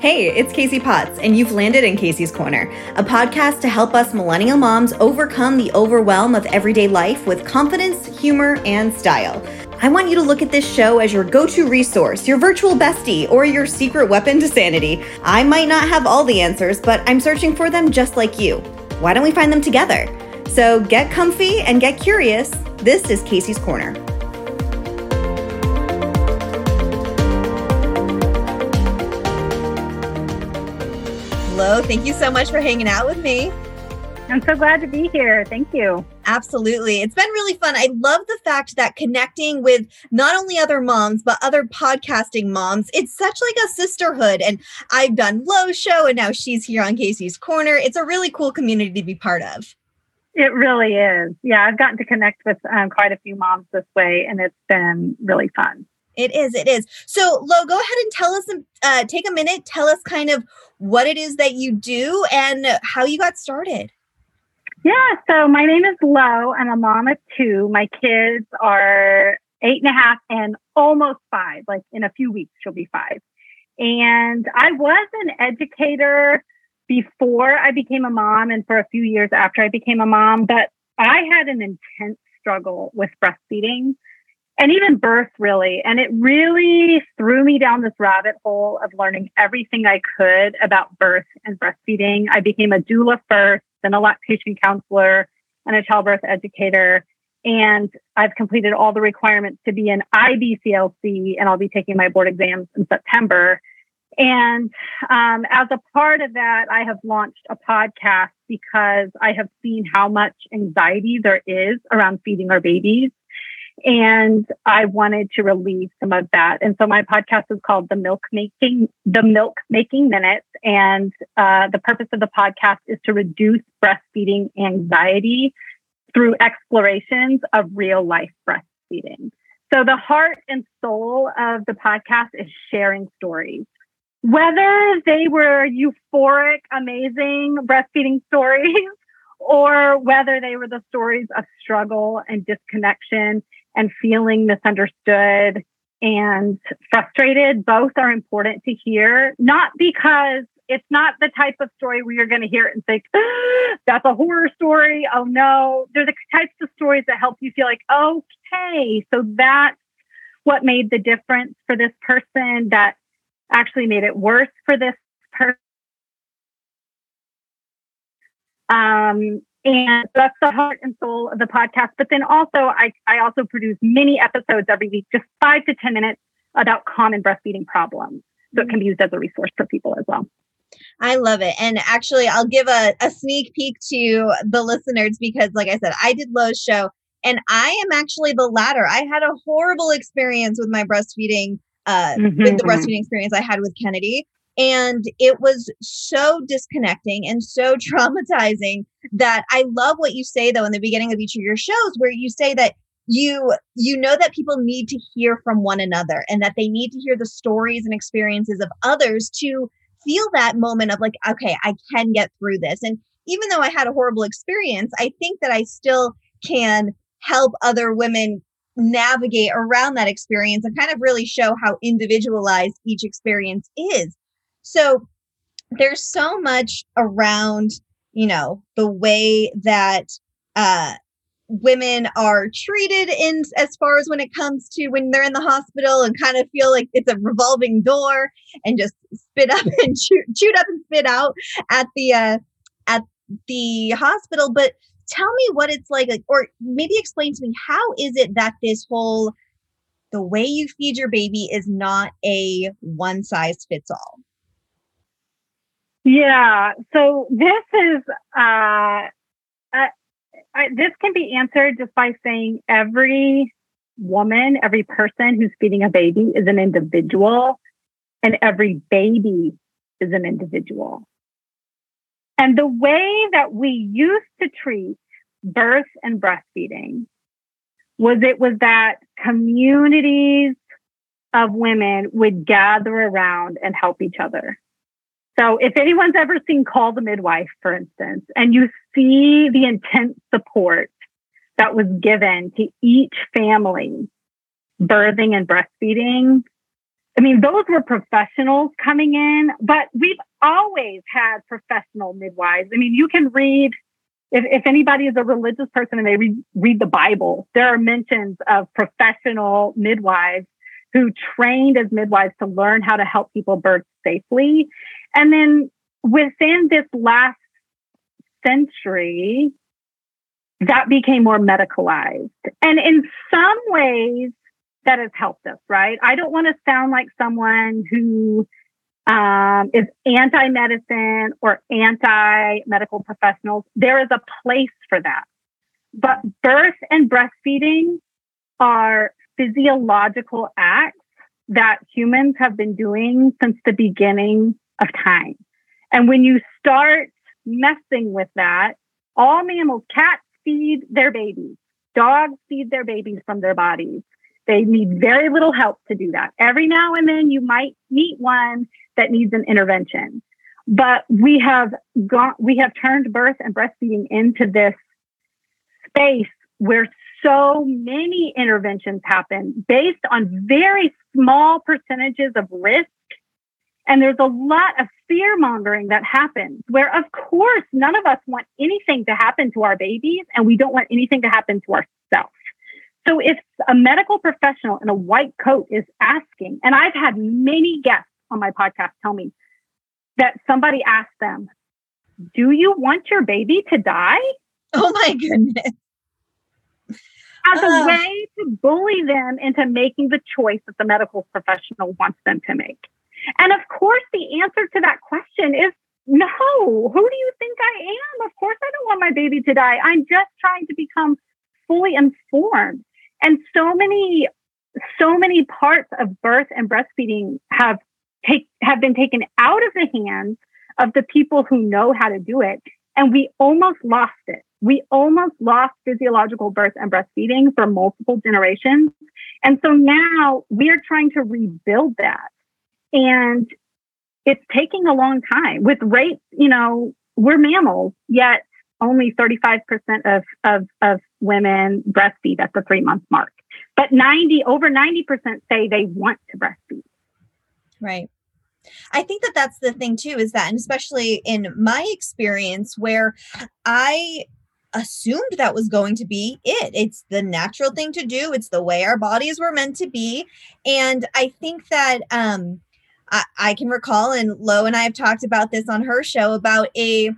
Hey, it's Kasey Potts, and you've landed in Kasey's Korner, a podcast to help us millennial moms overcome the overwhelm of everyday life with confidence, humor, and style. I want you to look at this show as your go to resource, your virtual bestie, or your secret weapon to sanity. I might not have all the answers, but I'm searching for them just like you. Why don't we find them together? So get comfy and get curious. This is Kasey's Korner. Hello. Thank you so much for hanging out with me. I'm so glad to be here. Thank you. Absolutely. It's been really fun. I love the fact that connecting with not only other moms, but other podcasting moms, it's such like a sisterhood. And I've done Low Show and now she's here on Kasey's Korner. It's a really cool community to be part of. It really is. Yeah, I've gotten to connect with um, quite a few moms this way, and it's been really fun. It is. It is. So, Lo, go ahead and tell us, uh, take a minute, tell us kind of what it is that you do and how you got started. Yeah. So, my name is Lo. I'm a mom of two. My kids are eight and a half and almost five. Like in a few weeks, she'll be five. And I was an educator before I became a mom and for a few years after I became a mom, but I had an intense struggle with breastfeeding and even birth really. And it really threw me down this rabbit hole of learning everything i could about birth and breastfeeding. I became a doula first then a lactation counselor and a childbirth educator. And i've completed all the requirements to be an ibclc and i'll be taking my board exams in september. And um, as a part of that i have launched a podcast because i have seen how much anxiety there is around feeding our babies and I wanted to relieve some of that. And so my podcast is called the Milk Making the Milk Making Minutes, and uh, the purpose of the podcast is to reduce breastfeeding anxiety through explorations of real life breastfeeding. So the heart and soul of the podcast is sharing stories. Whether they were euphoric, amazing breastfeeding stories, or whether they were the stories of struggle and disconnection and feeling misunderstood and frustrated. Both are important to hear, not because it's not the type of story where you're going to hear it and think, ah, that's a horror story. Oh no. They're the types of stories that help you feel like, okay, so that's what made the difference for this person that actually made it worse for this person. Um, and that's the heart and soul of the podcast. But then also, I, I also produce mini episodes every week, just five to 10 minutes about common breastfeeding problems. So it can be used as a resource for people as well. I love it. And actually, I'll give a, a sneak peek to the listeners because, like I said, I did Lo's show and I am actually the latter. I had a horrible experience with my breastfeeding, uh, mm-hmm. with the mm-hmm. breastfeeding experience I had with Kennedy. And it was so disconnecting and so traumatizing that I love what you say though in the beginning of each of your shows where you say that you you know that people need to hear from one another and that they need to hear the stories and experiences of others to feel that moment of like okay I can get through this. And even though I had a horrible experience I think that I still can help other women navigate around that experience and kind of really show how individualized each experience is so there's so much around, you know, the way that uh, women are treated in as far as when it comes to when they're in the hospital and kind of feel like it's a revolving door and just spit up and chew, chewed up and spit out at the uh, at the hospital. But tell me what it's like, like, or maybe explain to me how is it that this whole the way you feed your baby is not a one size fits all. Yeah. So this is uh, I, this can be answered just by saying every woman, every person who's feeding a baby is an individual, and every baby is an individual. And the way that we used to treat birth and breastfeeding was it was that communities of women would gather around and help each other. So if anyone's ever seen Call the Midwife, for instance, and you see the intense support that was given to each family birthing and breastfeeding, I mean, those were professionals coming in, but we've always had professional midwives. I mean, you can read, if, if anybody is a religious person and they read, read the Bible, there are mentions of professional midwives who trained as midwives to learn how to help people birth safely. And then within this last century, that became more medicalized. And in some ways, that has helped us, right? I don't want to sound like someone who um, is anti medicine or anti medical professionals. There is a place for that. But birth and breastfeeding are physiological acts that humans have been doing since the beginning of time. And when you start messing with that, all mammals, cats feed their babies, dogs feed their babies from their bodies. They need very little help to do that. Every now and then you might meet one that needs an intervention. But we have gone, we have turned birth and breastfeeding into this space where so many interventions happen based on very small percentages of risk. And there's a lot of fear mongering that happens where, of course, none of us want anything to happen to our babies and we don't want anything to happen to ourselves. So if a medical professional in a white coat is asking, and I've had many guests on my podcast tell me that somebody asked them, Do you want your baby to die? Oh my goodness as a way to bully them into making the choice that the medical professional wants them to make. And of course, the answer to that question is no. Who do you think I am? Of course, I don't want my baby to die. I'm just trying to become fully informed. And so many, so many parts of birth and breastfeeding have take have been taken out of the hands of the people who know how to do it, and we almost lost it we almost lost physiological birth and breastfeeding for multiple generations. And so now we're trying to rebuild that. And it's taking a long time with rates, you know, we're mammals, yet only 35% of, of, of women breastfeed at the three month mark. But 90, over 90% say they want to breastfeed. Right. I think that that's the thing too, is that, and especially in my experience where I assumed that was going to be it. It's the natural thing to do. It's the way our bodies were meant to be. And I think that um I, I can recall and Lo and I have talked about this on her show about a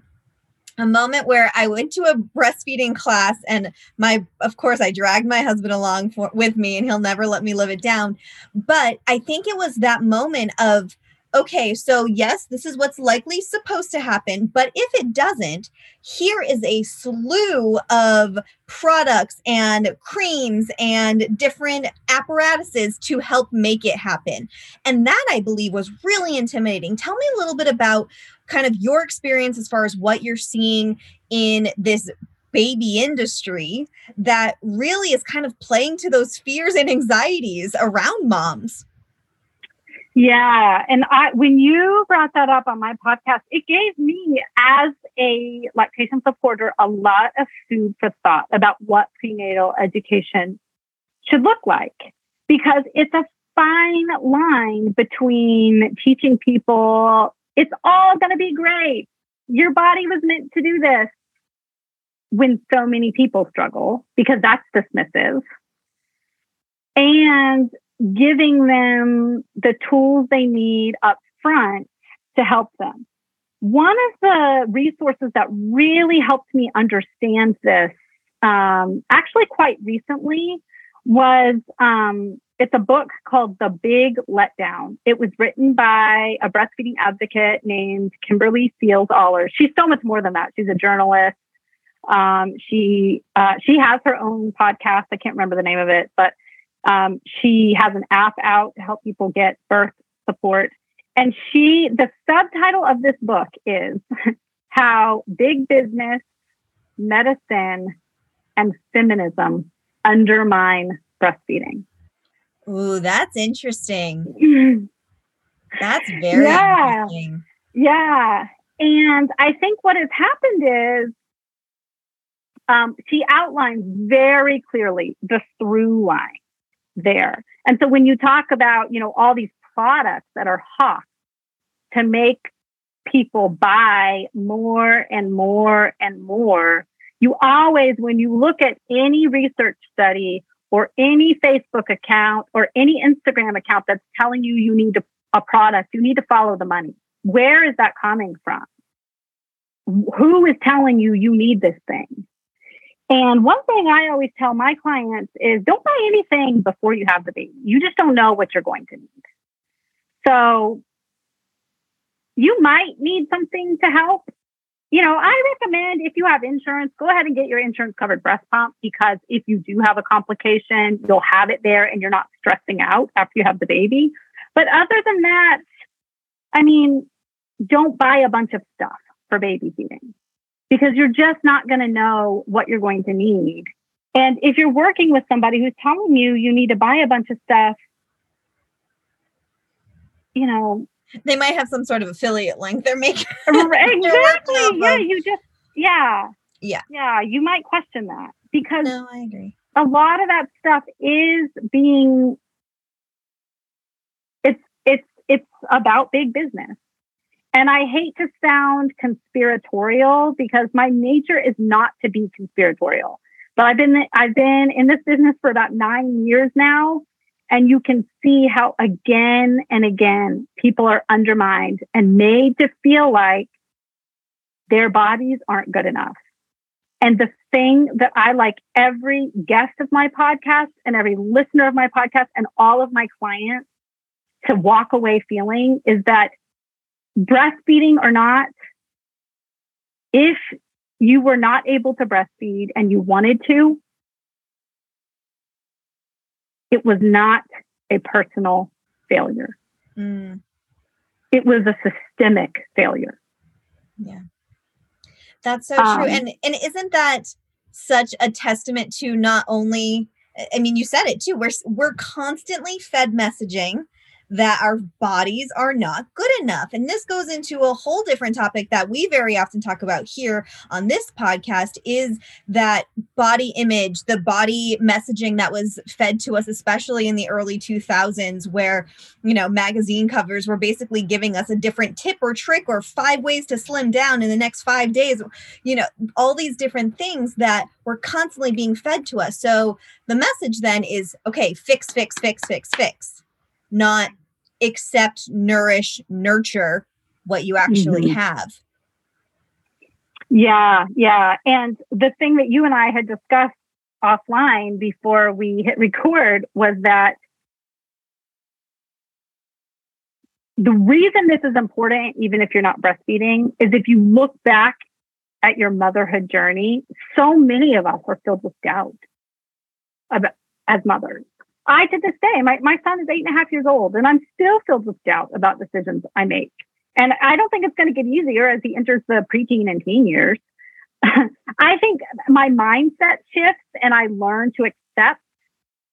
a moment where I went to a breastfeeding class and my of course I dragged my husband along for, with me and he'll never let me live it down but I think it was that moment of okay, so yes, this is what's likely supposed to happen, but if it doesn't, here is a slew of products and creams and different apparatuses to help make it happen. And that I believe was really intimidating. Tell me a little bit about kind of your experience as far as what you're seeing in this baby industry that really is kind of playing to those fears and anxieties around moms. Yeah. And I, when you brought that up on my podcast, it gave me, as a lactation supporter, a lot of food for thought about what prenatal education should look like. Because it's a fine line between teaching people it's all going to be great. Your body was meant to do this when so many people struggle because that's dismissive. And giving them the tools they need up front to help them. One of the resources that really helped me understand this, um, actually quite recently, was um, it's a book called The Big Letdown. It was written by a breastfeeding advocate named Kimberly Seals Aller. She's so much more than that. She's a journalist. Um, she uh, she has her own podcast. I can't remember the name of it, but um, she has an app out to help people get birth support. And she, the subtitle of this book is How Big Business, Medicine, and Feminism Undermine Breastfeeding. Ooh, that's interesting. that's very yeah. interesting. Yeah. And I think what has happened is um, she outlines very clearly the through line there. And so when you talk about, you know, all these products that are hot to make people buy more and more and more. You always, when you look at any research study or any Facebook account or any Instagram account that's telling you you need a product, you need to follow the money. Where is that coming from? Who is telling you you need this thing? And one thing I always tell my clients is don't buy anything before you have the baby. You just don't know what you're going to need. So you might need something to help. You know, I recommend if you have insurance, go ahead and get your insurance covered breast pump because if you do have a complication, you'll have it there and you're not stressing out after you have the baby. But other than that, I mean, don't buy a bunch of stuff for baby feeding because you're just not going to know what you're going to need. And if you're working with somebody who's telling you you need to buy a bunch of stuff, you know, they might have some sort of affiliate link they're making. exactly. yeah, you just yeah. Yeah. Yeah, you might question that because No, I agree. A lot of that stuff is being it's it's it's about big business. And I hate to sound conspiratorial because my nature is not to be conspiratorial. But I've been I've been in this business for about 9 years now and you can see how again and again people are undermined and made to feel like their bodies aren't good enough. And the thing that I like every guest of my podcast and every listener of my podcast and all of my clients to walk away feeling is that breastfeeding or not, if you were not able to breastfeed and you wanted to, it was not a personal failure. Mm. It was a systemic failure. Yeah. That's so um, true. And and isn't that such a testament to not only I mean you said it too. We're we're constantly fed messaging that our bodies are not good enough. And this goes into a whole different topic that we very often talk about here on this podcast is that body image, the body messaging that was fed to us, especially in the early 2000s, where, you know, magazine covers were basically giving us a different tip or trick or five ways to slim down in the next five days, you know, all these different things that were constantly being fed to us. So the message then is okay, fix, fix, fix, fix, fix, not accept, nourish, nurture what you actually mm-hmm. have. Yeah, yeah. And the thing that you and I had discussed offline before we hit record was that the reason this is important, even if you're not breastfeeding, is if you look back at your motherhood journey, so many of us are filled with doubt about, as mothers. I, to this day, my, my son is eight and a half years old, and I'm still filled with doubt about decisions I make. And I don't think it's going to get easier as he enters the preteen and teen years. I think my mindset shifts and I learn to accept,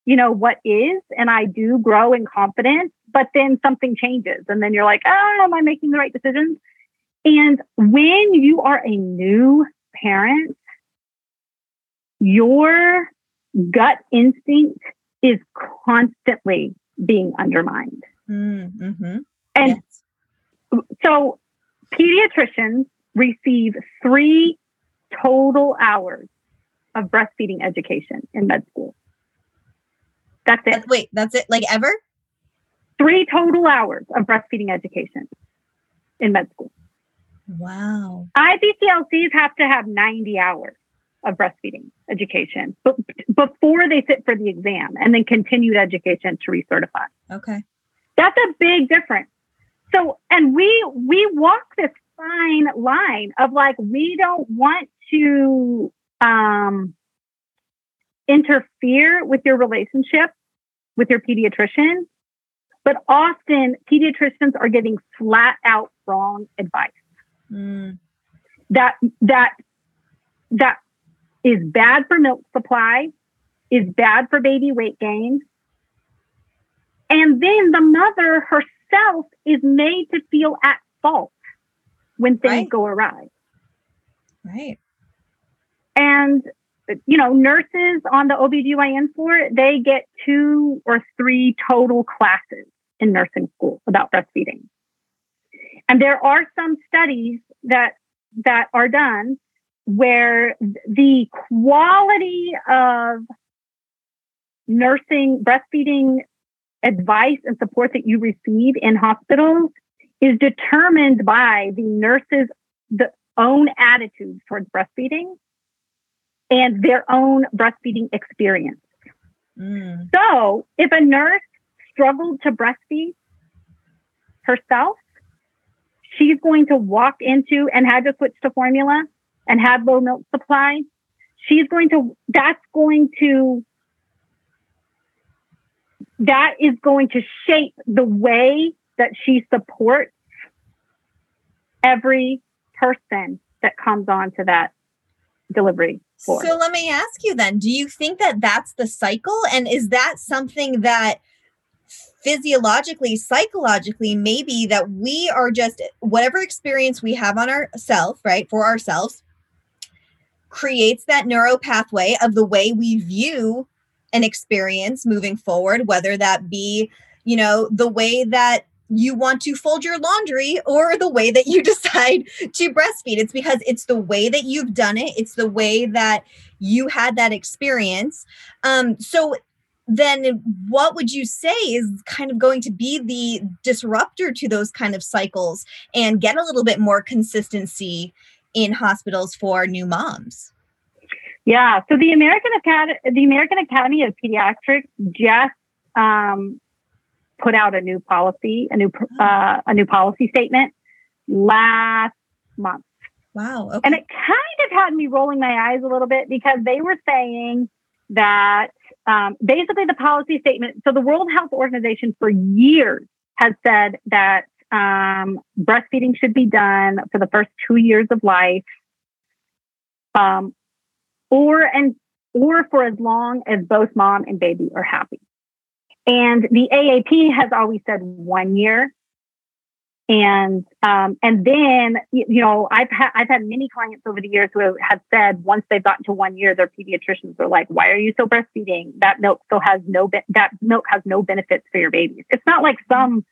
you know, what is, and I do grow in confidence, but then something changes. And then you're like, oh, am I making the right decisions? And when you are a new parent, your gut instinct is constantly being undermined. Mm-hmm. And yes. so pediatricians receive three total hours of breastfeeding education in med school. That's it. Wait, that's it? Like ever? Three total hours of breastfeeding education in med school. Wow. IBCLCs have to have 90 hours of breastfeeding education but before they sit for the exam and then continued education to recertify. Okay. That's a big difference. So, and we, we walk this fine line of like, we don't want to, um, interfere with your relationship with your pediatrician, but often pediatricians are giving flat out wrong advice. Mm. That, that, that is bad for milk supply, is bad for baby weight gain. And then the mother herself is made to feel at fault when things right. go awry. Right. And, you know, nurses on the OBGYN floor, they get two or three total classes in nursing school about breastfeeding. And there are some studies that that are done where the quality of nursing breastfeeding advice and support that you receive in hospitals is determined by the nurses' the own attitude towards breastfeeding and their own breastfeeding experience. Mm. So, if a nurse struggled to breastfeed herself, she's going to walk into and had to switch to formula and had low milk supply. She's going to, that's going to that is going to shape the way that she supports every person that comes on to that delivery floor. So let me ask you then, do you think that that's the cycle? And is that something that physiologically, psychologically, maybe that we are just whatever experience we have on ourselves, right, for ourselves, creates that neuro pathway of the way we view an experience moving forward, whether that be, you know, the way that you want to fold your laundry or the way that you decide to breastfeed. It's because it's the way that you've done it, it's the way that you had that experience. Um, so then what would you say is kind of going to be the disruptor to those kind of cycles and get a little bit more consistency in hospitals for new moms? Yeah. So the American Academy, the American Academy of Pediatrics just um, put out a new policy, a new uh, a new policy statement last month. Wow. Okay. And it kind of had me rolling my eyes a little bit because they were saying that um, basically the policy statement. So the World Health Organization for years has said that um, breastfeeding should be done for the first two years of life. Um, or and or for as long as both mom and baby are happy. And the AAP has always said one year. And um, and then you know I've had I've had many clients over the years who have said once they've gotten to one year, their pediatricians are like, "Why are you so breastfeeding? That milk still has no be- that milk has no benefits for your babies. It's not like some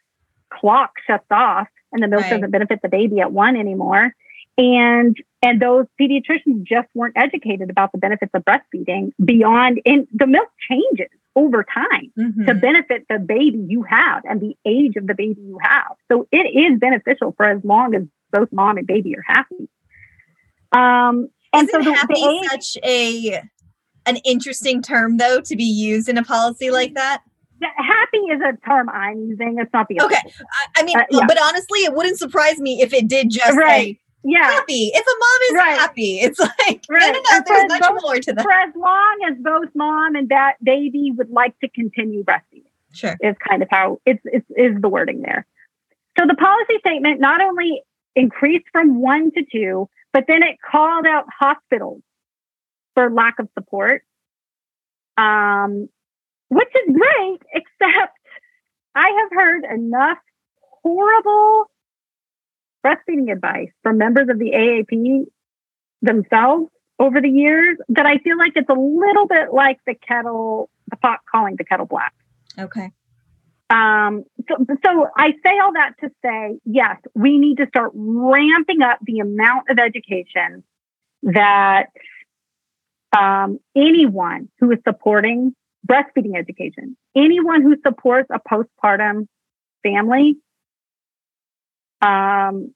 clock shuts off and the milk right. doesn't benefit the baby at one anymore. And and those pediatricians just weren't educated about the benefits of breastfeeding beyond and the milk changes over time mm-hmm. to benefit the baby you have and the age of the baby you have. So it is beneficial for as long as both mom and baby are happy. Um and Isn't so the, happy the age, such a an interesting term though to be used in a policy like that happy is a term I'm using. It's not the okay. I, I mean, uh, yeah. but honestly, it wouldn't surprise me if it did just right. say yeah. happy. If a mom is right. happy, it's like right. no, no, no. There's much both, more to that. For as long as both mom and that baby would like to continue breastfeeding, sure, is kind of how it's, it's is the wording there. So the policy statement not only increased from one to two, but then it called out hospitals for lack of support, um, which is great, except I have heard enough horrible breastfeeding advice from members of the AAP themselves over the years that I feel like it's a little bit like the kettle, the pot calling the kettle black. Okay. Um, so, so I say all that to say, yes, we need to start ramping up the amount of education that um, anyone who is supporting breastfeeding education, anyone who supports a postpartum family um,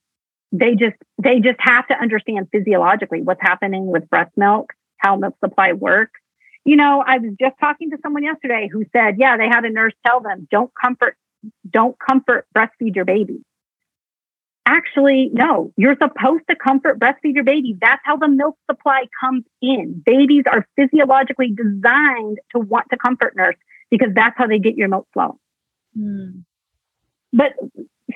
they just they just have to understand physiologically what's happening with breast milk, how milk supply works. You know, I was just talking to someone yesterday who said, yeah, they had a nurse tell them, don't comfort, don't comfort breastfeed your baby. Actually, no, you're supposed to comfort breastfeed your baby. That's how the milk supply comes in. Babies are physiologically designed to want to comfort nurse because that's how they get your milk flow. Mm. But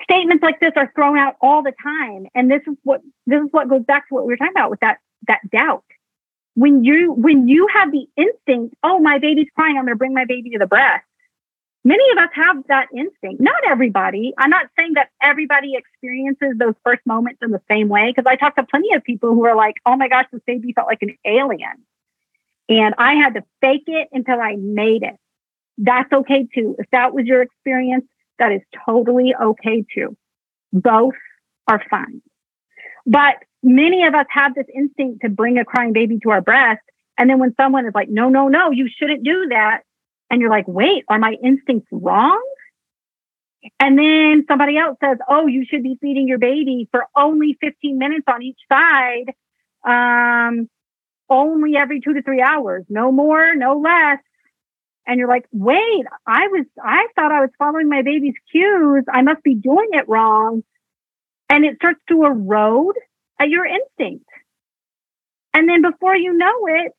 statements like this are thrown out all the time. And this is what this is what goes back to what we were talking about with that that doubt. When you when you have the instinct, oh my baby's crying, I'm gonna bring my baby to the breast. Many of us have that instinct. Not everybody. I'm not saying that everybody experiences those first moments in the same way, because I talked to plenty of people who are like, oh my gosh, this baby felt like an alien. And I had to fake it until I made it. That's okay too. If that was your experience, That is totally okay too. Both are fine. But many of us have this instinct to bring a crying baby to our breast. And then when someone is like, no, no, no, you shouldn't do that. And you're like, wait, are my instincts wrong? And then somebody else says, oh, you should be feeding your baby for only 15 minutes on each side, um, only every two to three hours, no more, no less. And you're like, wait, I was, I thought I was following my baby's cues. I must be doing it wrong. And it starts to erode at your instinct. And then before you know it,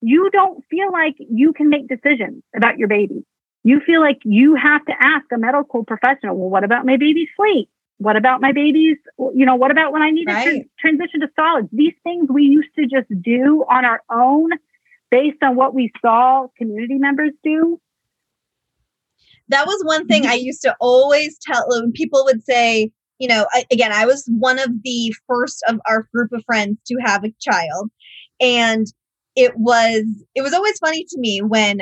you don't feel like you can make decisions about your baby. You feel like you have to ask a medical professional, well, what about my baby's sleep? What about my baby's, you know, what about when I need right. to transition to solids? These things we used to just do on our own based on what we saw community members do. That was one thing mm-hmm. I used to always tell when people would say, you know, I, again, I was one of the first of our group of friends to have a child. And it was it was always funny to me when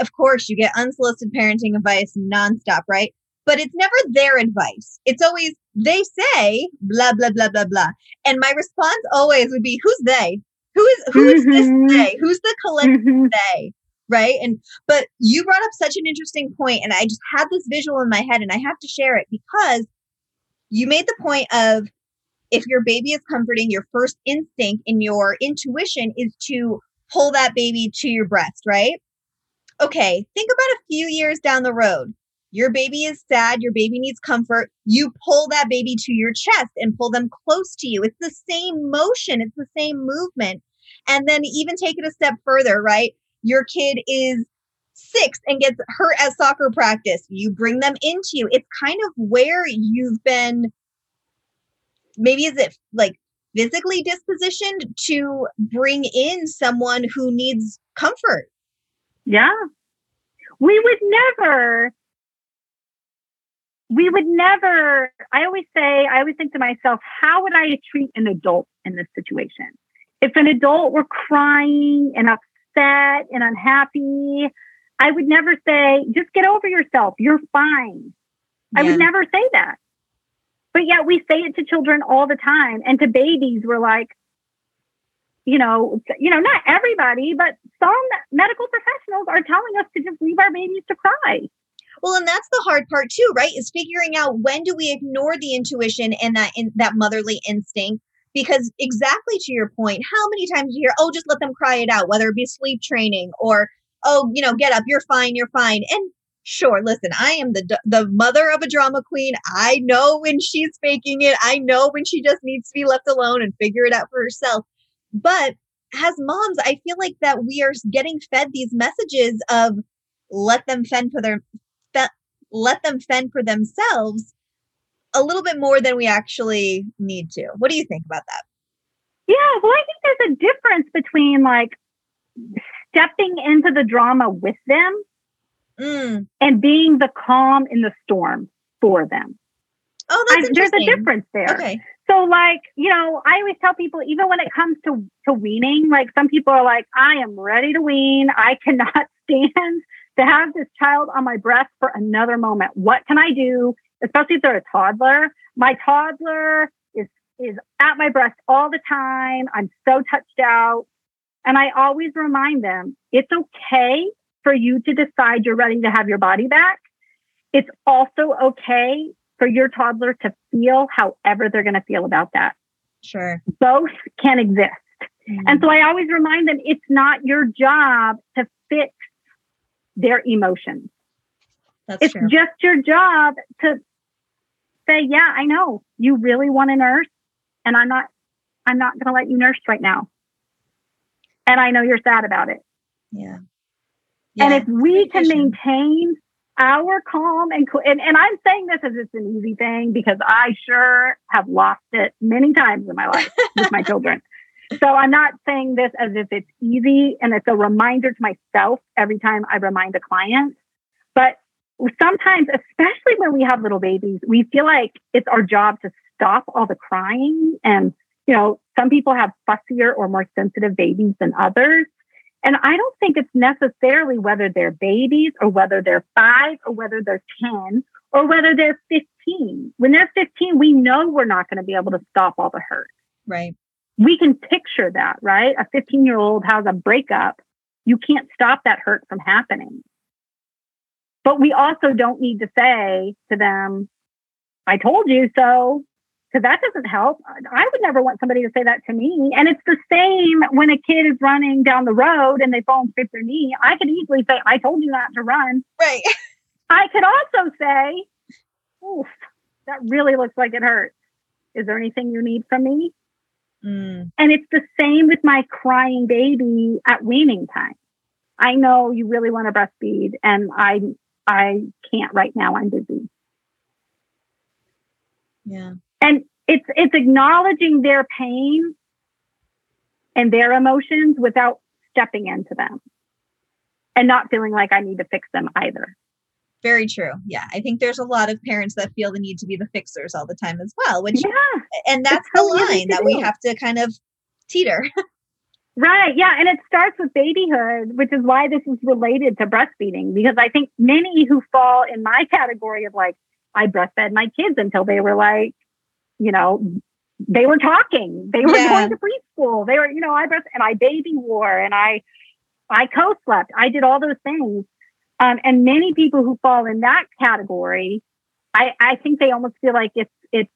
of course you get unsolicited parenting advice nonstop, right? But it's never their advice. It's always they say blah blah blah blah blah. And my response always would be, "Who's they? Who is who is mm-hmm. this they? Who's the collective mm-hmm. they?" Right? And but you brought up such an interesting point, and I just had this visual in my head, and I have to share it because you made the point of if your baby is comforting, your first instinct in your intuition is to pull that baby to your breast, right? Okay, think about a few years down the road. Your baby is sad, your baby needs comfort. You pull that baby to your chest and pull them close to you. It's the same motion, it's the same movement. And then even take it a step further, right? Your kid is six and gets hurt at soccer practice. You bring them into you. It's kind of where you've been maybe is it like physically dispositioned to bring in someone who needs comfort. Yeah. We would never, we would never, I always say, I always think to myself, how would I treat an adult in this situation? If an adult were crying and upset and unhappy, I would never say, just get over yourself. You're fine. Yeah. I would never say that. We say it to children all the time. And to babies, we're like, you know, you know, not everybody, but some medical professionals are telling us to just leave our babies to cry. Well, and that's the hard part too, right? Is figuring out when do we ignore the intuition and that in, that motherly instinct? Because exactly to your point, how many times you hear, "Oh, just let them cry it out," whether it be sleep training or, "Oh, you know, get up, you're fine, you're fine," and sure listen i am the the mother of a drama queen. I know when she's faking it. I know when she just needs to be left alone and figure it out for herself. But as moms i feel like that we are getting fed these messages of let them fend for their fe- let them fend for themselves a little bit more than we actually need to. What do you think about that? Yeah well i think there's a difference between like stepping into the drama with them mm. and being the calm in the storm for them. Oh, that's I, There's a difference there. Okay. So, like, you know, I always tell people, even when it comes to, to weaning, like some people are like, I am ready to wean. I cannot stand to have this child on my breast for another moment. What can I do? Especially if they're a toddler. My toddler is is at my breast all the time. I'm so touched out. And I always remind them it's okay for you to decide you're ready to have your body back. It's also okay for your toddler to feel however they're going to feel about that. Sure. Both can exist. Mm-hmm. And so I always remind them it's not your job to fix their emotions. That's it's true. just your job to say, yeah, I know you really want to nurse and I'm not I'm not going to let you nurse right now. And I know you're sad about it. Yeah. Yeah, and if we can maintain our calm and, and and I'm saying this as it's an easy thing because I sure have lost it many times in my life with my children. So I'm not saying this as if it's easy and it's a reminder to myself every time I remind a client. But sometimes, especially when we have little babies, we feel like it's our job to stop all the crying. And, you know, some people have fussier or more sensitive babies than others. And I don't think it's necessarily whether they're babies or whether they're five or whether they're 10 or whether they're 15. When they're 15, we know we're not going to be able to stop all the hurt. Right. We can picture that, right? A 15 year old has a breakup. You can't stop that hurt from happening. But we also don't need to say to them, I told you so, because that doesn't help. I would never want somebody to say that to me. And it's the same when a kid is running down the road and they fall and scrape their knee. I could easily say, I told you not to run. Right. I could also say, Oof, that really looks like it hurts. Is there anything you need from me? Mm. And it's the same with my crying baby at weaning time. I know you really want to breastfeed and I I can't right now. I'm busy. Yeah. And it's it's acknowledging their pain and their emotions without stepping into them and not feeling like I need to fix them either. Very true. Yeah. I think there's a lot of parents that feel the need to be the fixers all the time as well, which, yeah, and that's the line that we have to kind of teeter. Right. Yeah. And it starts with babyhood, which is why this is related to breastfeeding, because I think many who fall in my category of like, I breastfed my kids until they were like, you know, they were talking, they were yeah. going to preschool, they were, you know, I breast and I baby wore and I, I co slept, I did all those things. Um, and many people who fall in that category, I, I think they almost feel like it's, it's,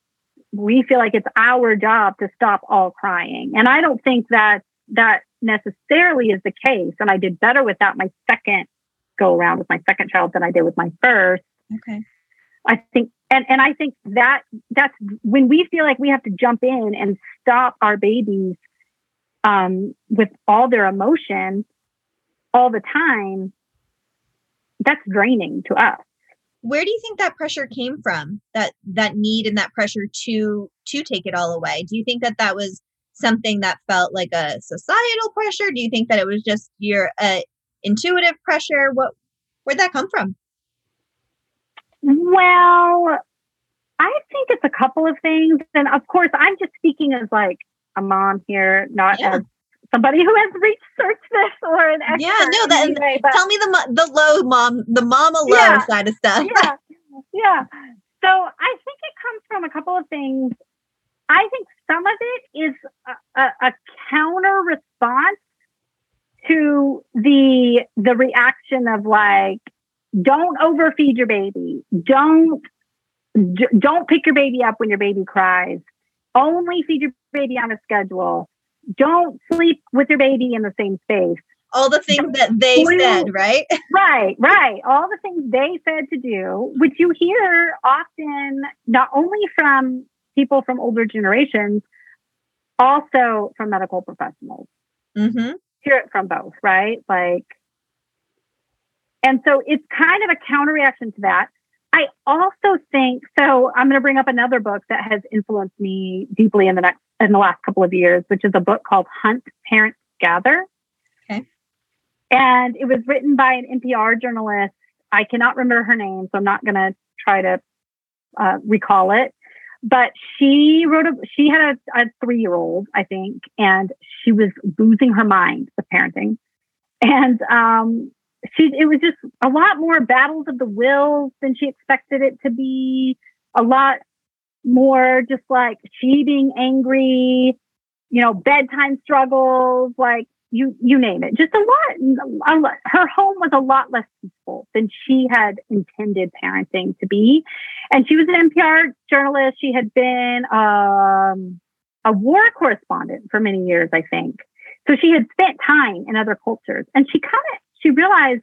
we feel like it's our job to stop all crying. And I don't think that that necessarily is the case. And I did better with that my second go around with my second child than I did with my first. Okay. I think and and I think that that's when we feel like we have to jump in and stop our babies um, with all their emotion all the time that's draining to us. Where do you think that pressure came from? That that need and that pressure to to take it all away? Do you think that that was something that felt like a societal pressure? Do you think that it was just your uh, intuitive pressure? What where'd that come from well i think it's a couple of things and of course i'm just speaking as like a mom here not yeah. as somebody who has researched this or an expert. Yeah, no, that, anyway, but, tell me the the Lo mom, the mama Lo yeah, side of stuff. yeah, yeah. So I think it comes from a couple of things. I think some of it is a, a, a counter response to the the reaction of like, don't overfeed your baby, don't don't pick your baby up when your baby cries, only feed your baby on a schedule don't sleep with your baby in the same space. All the things that they said, right? right, right. All the things they said to do, which you hear often not only from people from older generations, also from medical professionals. Mm-hmm. Hear it from both, right? Like, and so it's kind of a counterreaction to that. I also think so. I'm going to bring up another book that has influenced me deeply in the next in the last couple of years, which is a book called Hunt Parents Gather. Okay. And it was written by an NPR journalist. I cannot remember her name, so I'm not going to try to uh, recall it. But she wrote a. She had a, a three year old, I think, and she was losing her mind with parenting. And um, she it was just a lot more battles of the wills than she expected it to be. A lot more just like she being angry you know bedtime struggles like you you name it. Just a lot, her home was a lot less peaceful than she had intended parenting to be. And she was an npr journalist. She had been um, a war correspondent for many years i think. So she had spent time in other cultures. And she kind of she realized,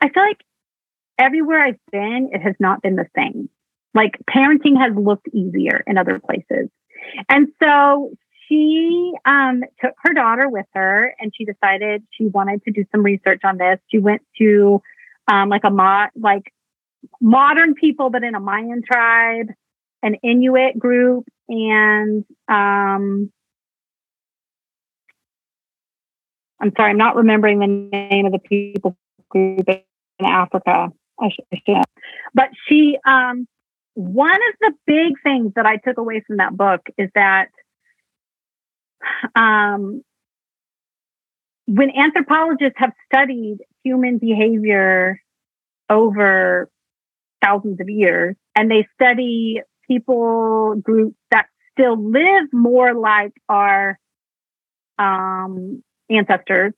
I feel like everywhere I've been, it has not been the same. Like parenting has looked easier in other places. And so she um, took her daughter with her and she decided she wanted to do some research on this. She went to um, like a mod, like modern people, but in a Mayan tribe, an Inuit group, and um, I'm sorry, I'm not remembering the name of the people group in Africa. I should, but she, um, one of the big things that I took away from that book is that um, when anthropologists have studied human behavior over thousands of years, and they study people groups that still live more like our um, ancestors.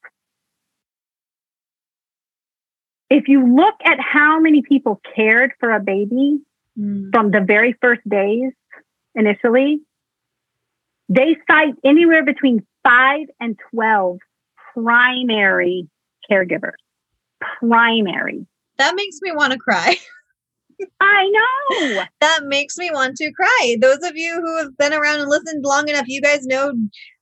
If you look at how many people cared for a baby mm. from the very first days initially, they cite anywhere between five and 12 primary caregivers. Primary. That makes me want to cry. I know. That makes me want to cry. Those of you who have been around and listened long enough, you guys know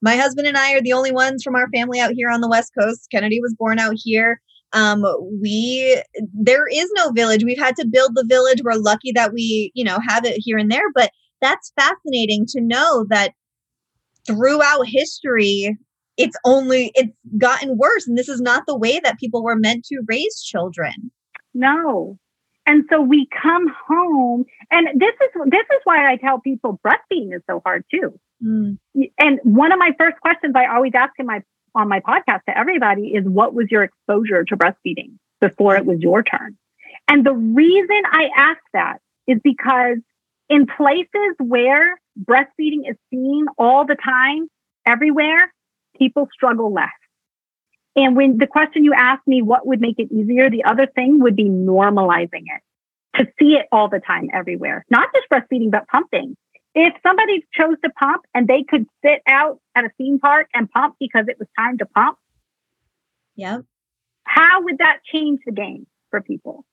my husband and I are the only ones from our family out here on the West Coast. Kennedy was born out here. Um, we there is no village. We've had to build the village. We're lucky that we, you know, have it here and there, but that's fascinating to know that throughout history, it's only it's gotten worse. And this is not the way that people were meant to raise children. No, and so we come home, and this is this is why I tell people breastfeeding is so hard too. Mm. And one of my first questions I always ask in my on my podcast to everybody is, "What was your exposure to breastfeeding before it was your turn?" And the reason I ask that is because in places where breastfeeding is seen all the time, everywhere, people struggle less. And when the question you asked me, what would make it easier? The other thing would be normalizing it to see it all the time everywhere, not just breastfeeding, but pumping. If somebody chose to pump and they could sit out at a theme park and pump because it was time to pump. Yeah. How would that change the game for people?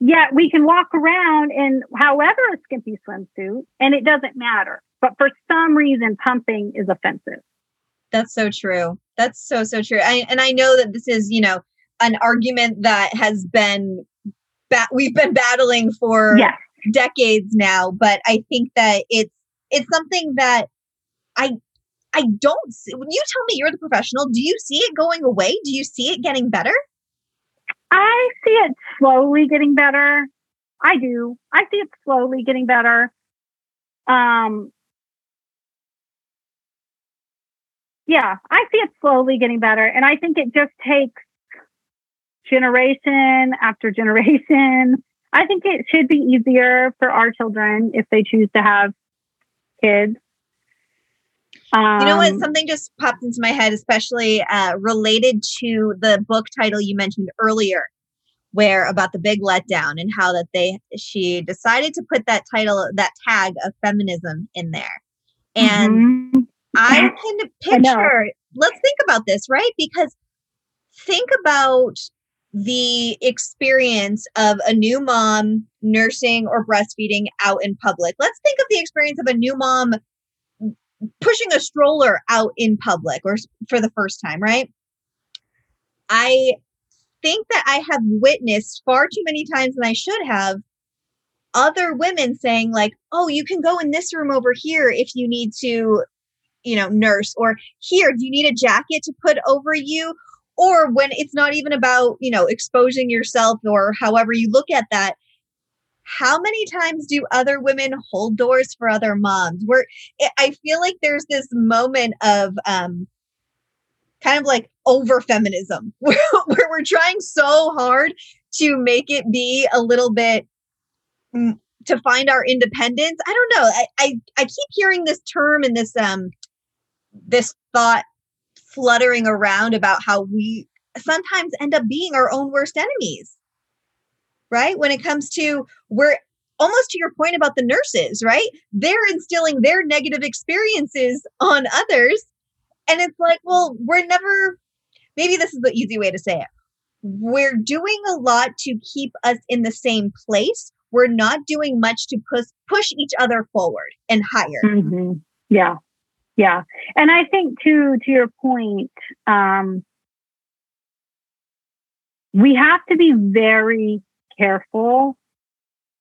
Yet we can walk around in however a skimpy swimsuit and it doesn't matter. But for some reason, pumping is offensive. That's so true. That's so so true. I, and I know that this is you know an argument that has been ba- we've been battling for yes. decades now. But I think that it's it's something that I I don't. See, when you tell me you're the professional, do you see it going away? Do you see it getting better? I see it slowly getting better. I do. I see it slowly getting better. Um, yeah, I see it slowly getting better. And I think it just takes generation after generation. I think it should be easier for our children if they choose to have kids. Um, you know what? Um, Something just popped into my head, especially uh, related to the book title you mentioned earlier, where about the big letdown and how that they she decided to put that title, that tag of feminism in there, and mm-hmm. I can picture, I let's think about this, right? Because think about the experience of a new mom nursing or breastfeeding out in public. Let's think of the experience of a new mom pushing a stroller out in public or for the first time, right? I think that I have witnessed far too many times than I should have other women saying like, "Oh, you can go in this room over here if you need to you know, nurse or here, do you need a jacket to put over you? Or when it's not even about, you know, exposing yourself or however you look at that, how many times do other women hold doors for other moms? Where i feel like there's this moment of um kind of like over feminism where, we're trying so hard to make it be a little bit mm, to find our independence. I don't know. I, I i keep hearing this term and this um this thought fluttering around about how we sometimes end up being our own worst enemies right? When it comes to we're almost to your point about the nurses right? They're instilling their negative experiences on others and it's like well we're never maybe this is the easy way to say it. We're doing a lot to keep us in the same place. We're not doing much to push push each other forward and higher. Mm-hmm. yeah yeah and i think too to your point um, we have to be very careful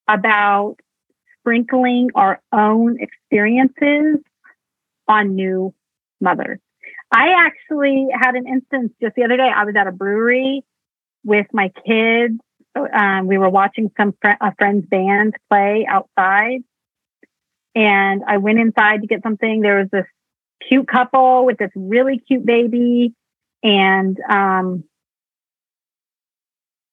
about sprinkling our own experiences on new mothers i actually had an instance just the other day i was at a brewery with my kids um, we were watching some fr- a friend's band play outside and I went inside to get something. There was this cute couple with this really cute baby. And, um,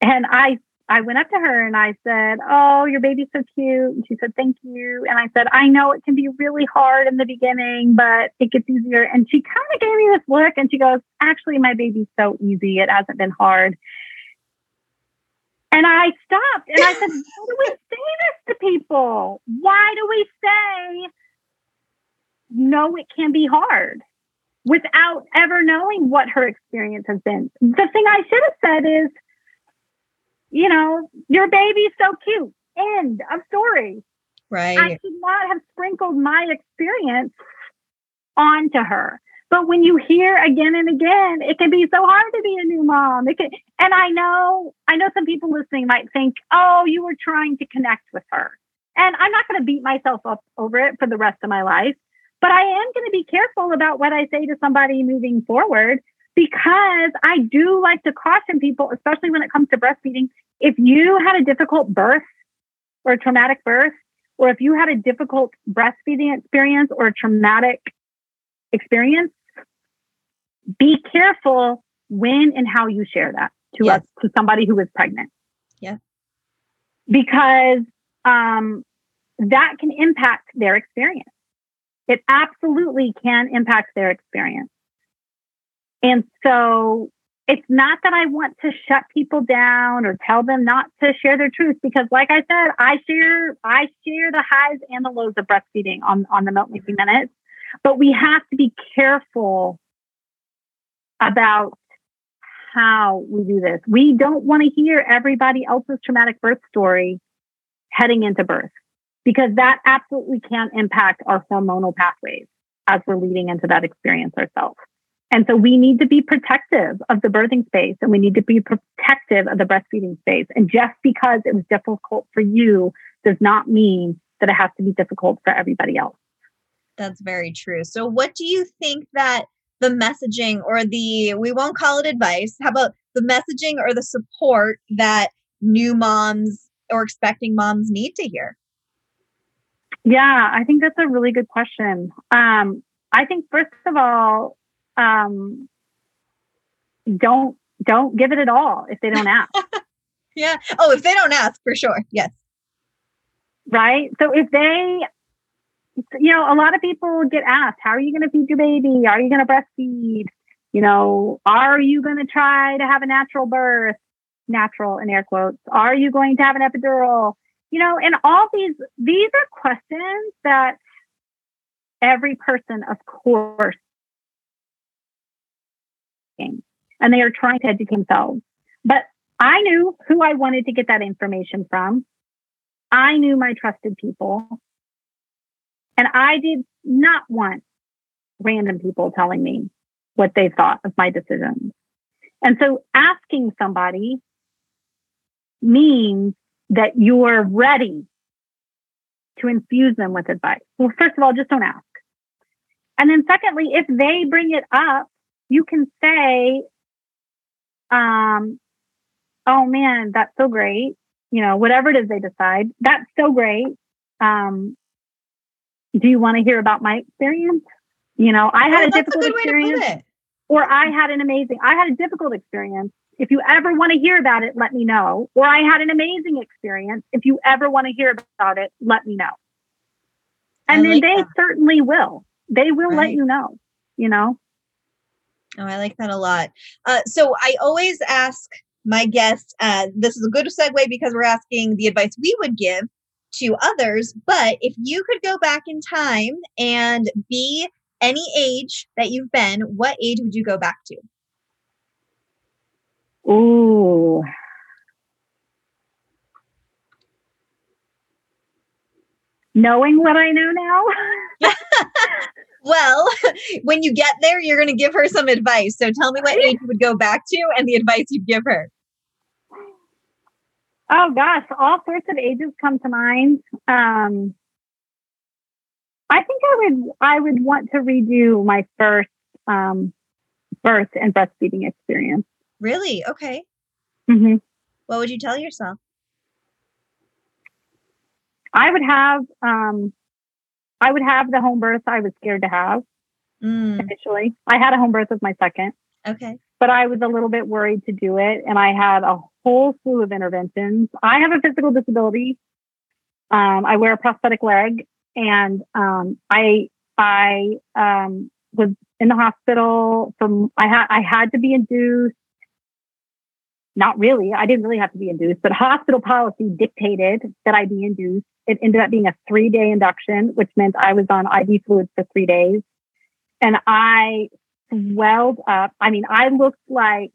and I I went up to her and I said, Oh, your baby's so cute. And she said, Thank you. And I said, I know it can be really hard in the beginning, but it gets easier. And she kind of gave me this look and she goes, Actually, my baby's so easy. It hasn't been hard. And I stopped and I said, Why do we say this to people? Why do we say, No, it can be hard? Without ever knowing what her experience has been. The thing I should have said is, you know, your baby's so cute. End of story. Right. I should not have sprinkled my experience onto her. But when you hear again and again, it can be so hard to be a new mom. It can, and I know, I know some people listening might think, "Oh, you were trying to connect with her." And I'm not going to beat myself up over it for the rest of my life, but I am going to be careful about what I say to somebody moving forward because I do like to caution people, especially when it comes to breastfeeding, if you had a difficult birth or a traumatic birth, or if you had a difficult breastfeeding experience or a traumatic experience, be careful when and how you share that to Yes. us, to somebody who is pregnant. Yeah. Because um, that can impact their experience. It absolutely can impact their experience. And so it's not that I want to shut people down or tell them not to share their truth because like I said, I share I share the highs and the lows of breastfeeding on, on the milk making minutes. But we have to be careful about how we do this. We don't want to hear everybody else's traumatic birth story heading into birth because that absolutely can impact our hormonal pathways as we're leading into that experience ourselves. And so we need to be protective of the birthing space and we need to be protective of the breastfeeding space. And just because it was difficult for you does not mean that it has to be difficult for everybody else. That's very true. So, what do you think that the messaging or the, we won't call it advice, how about the messaging or the support that new moms or expecting moms need to hear? Yeah, I think that's a really good question. Um, I think first of all, um, don't don't give it at all if they don't ask, Yeah. Oh, if they don't ask, for sure. Yes. right? So if they, you know, a lot of people get asked, "How are you going to feed your baby? Are you going to breastfeed? You know, are you going to try to have a natural birth? Natural in air quotes. Are you going to have an epidural? You know, and all these these are questions that every person, of course, and they are trying to educate themselves. But I knew who I wanted to get that information from. I knew my trusted people. And I did not want random people telling me what they thought of my decisions. And so asking somebody means that you're ready to infuse them with advice. Well, first of all, just don't ask. And then secondly, if they bring it up, you can say, um, oh man, that's so great. You know, whatever it is they decide, that's so great. Um, do you want to hear about my experience? You know, I had Oh, a a difficult to experience or I had an amazing, I had a difficult experience. If you ever want to hear about it, let me know. Or I had an amazing experience. If you ever want to hear about it, let me know. And then they that. certainly will. They will let you know, you know? Oh, I like that a lot. Uh, so I always ask my guests, uh, this is a good segue because we're asking the advice we would give to others. But if you could go back in time and be any age that you've been, what age would you go back to? Ooh. Knowing what I know now, Well, when you get there, you're going to give her some advice. So tell me what age you would go back to and the advice you'd give her. oh gosh, all sorts of ages come to mind. Um, I think I would I would want to redo my first um, birth and breastfeeding experience. Really? Okay. hmm What would you tell yourself? I would have um, I would have the home birth I was scared to have Mm, initially. I had a home birth with my second, okay. but I was a little bit worried to do it, and I had a whole slew of interventions. I have a physical disability. Um, I wear a prosthetic leg, and um, I I um, was in the hospital. From I had I had to be induced. Not really. I didn't really have to be induced, but hospital policy dictated that I be induced. It ended up being a three day induction, which meant I was on IV fluids for three days. And I swelled up. I mean, I looked like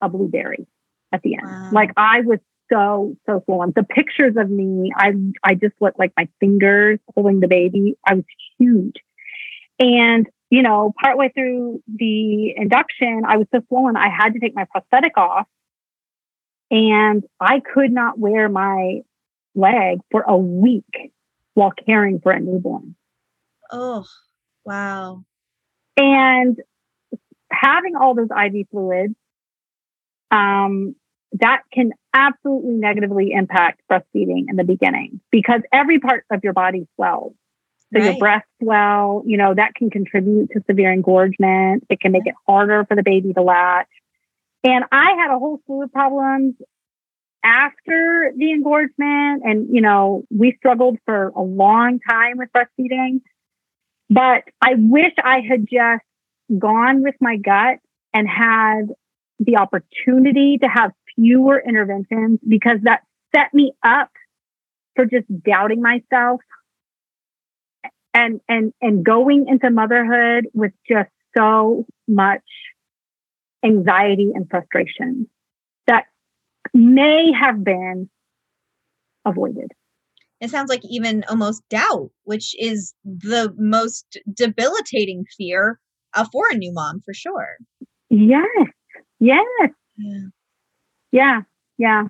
a blueberry at the end. Wow. Like I was so, so swollen. The pictures of me, I I just looked like my fingers holding the baby. I was huge. And, you know, partway through the induction, I was so swollen, I had to take my prosthetic off. And I could not wear my leg for a week while caring for a newborn. Oh, wow. And having all those IV fluids, um, that can absolutely negatively impact breastfeeding in the beginning because every part of your body swells. So right. your breasts swell, you know, that can contribute to severe engorgement. It can make it harder for the baby to latch. And I had a whole slew of problems after the engorgement. And, you know, we struggled for a long time with breastfeeding. But I wish I had just gone with my gut and had the opportunity to have fewer interventions because that set me up for just doubting myself and and and going into motherhood with just so much anxiety and frustration that may have been avoided it sounds like even almost doubt, which is the most debilitating fear uh, for a new mom for sure. Yes. Yes. Yeah. Yeah. Yeah.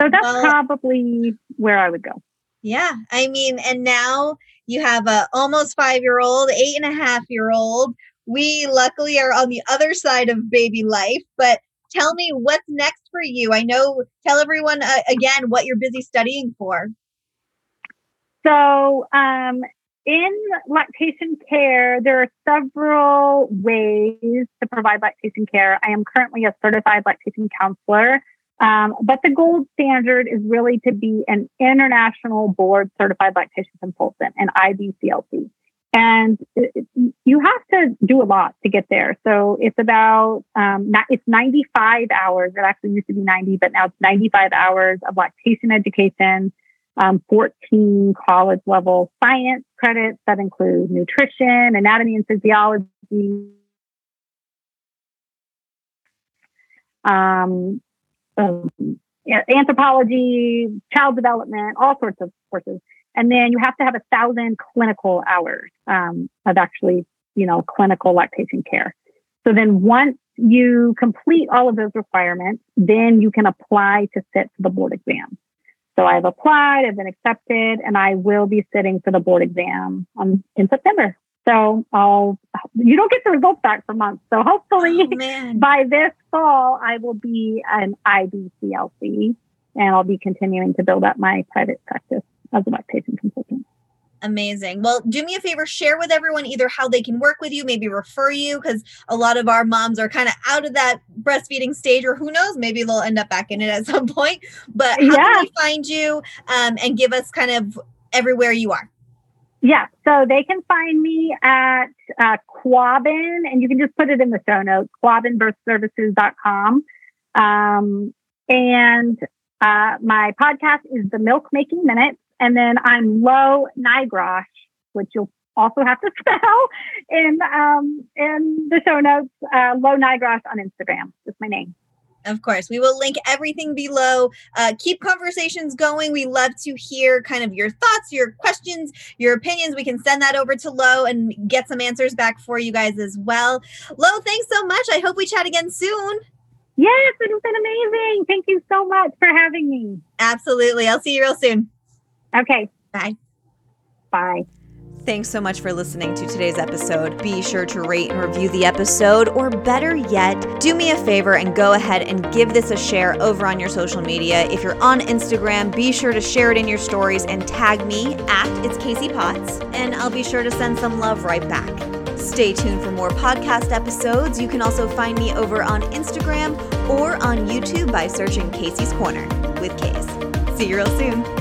So that's well, probably where I would go. Yeah. I mean, and now you have a almost five year old, eight and a half year old. We luckily are on the other side of baby life, but tell me what's next for you. I know, tell everyone uh, again what you're busy studying for. So, um, in lactation care, there are several ways to provide lactation care. I am currently a certified lactation counselor, um, but the gold standard is really to be an international board certified lactation consultant, an IBCLC. And you have to do a lot to get there. So it's about, um, not, it's 95 hours. It actually used to be 90, but now it's 95 hours of lactation education um, 14 college level science credits that include nutrition, anatomy and physiology, um, um, anthropology, child development, all sorts of courses. And then you have to have a thousand clinical hours um, of actually, you know, clinical lactation care. So then once you complete all of those requirements, then you can apply to sit for the board exam. So I've applied, I've been accepted, and I will be sitting for the board exam um, in September. So I'll, you don't get the results back for months. So hopefully oh, by this fall, I will be an IBCLC and I'll be continuing to build up my private practice as a lactation consultant. Amazing. Well, do me a favor, share with everyone either how they can work with you, maybe refer you, because a lot of our moms are kind of out of that breastfeeding stage, or who knows, maybe they'll end up back in it at some point. But how yeah. can we find you um, and give us kind of everywhere you are? Yeah, so they can find me at uh, Quabbin, and you can just put it in the show notes, quabbinbirthservices.com. Um, and uh, my podcast is The Milk Making Minutes and then I'm Lo Nigrosh, which you'll also have to spell in um, in the show notes. Uh, Lo Nigrosh on Instagram. That's my name. Of course, we will link everything below. Uh, keep conversations going. We love to hear kind of your thoughts, your questions, your opinions. We can send that over to Lo and get some answers back for you guys as well. Lo, thanks so much. I hope we chat again soon. Yes, it has been amazing. Thank you so much for having me. Absolutely. I'll see you real soon. Okay. Bye. Bye. Thanks so much for listening to today's episode. Be sure to rate and review the episode, or better yet, do me a favor and go ahead and give this a share over on your social media. If you're on Instagram, be sure to share it in your stories and tag me at It's Kasey Potts, and I'll be sure to send some love right back. Stay tuned for more podcast episodes. You can also find me over on Instagram or on YouTube by searching Kasey's Korner with Case. See you real soon.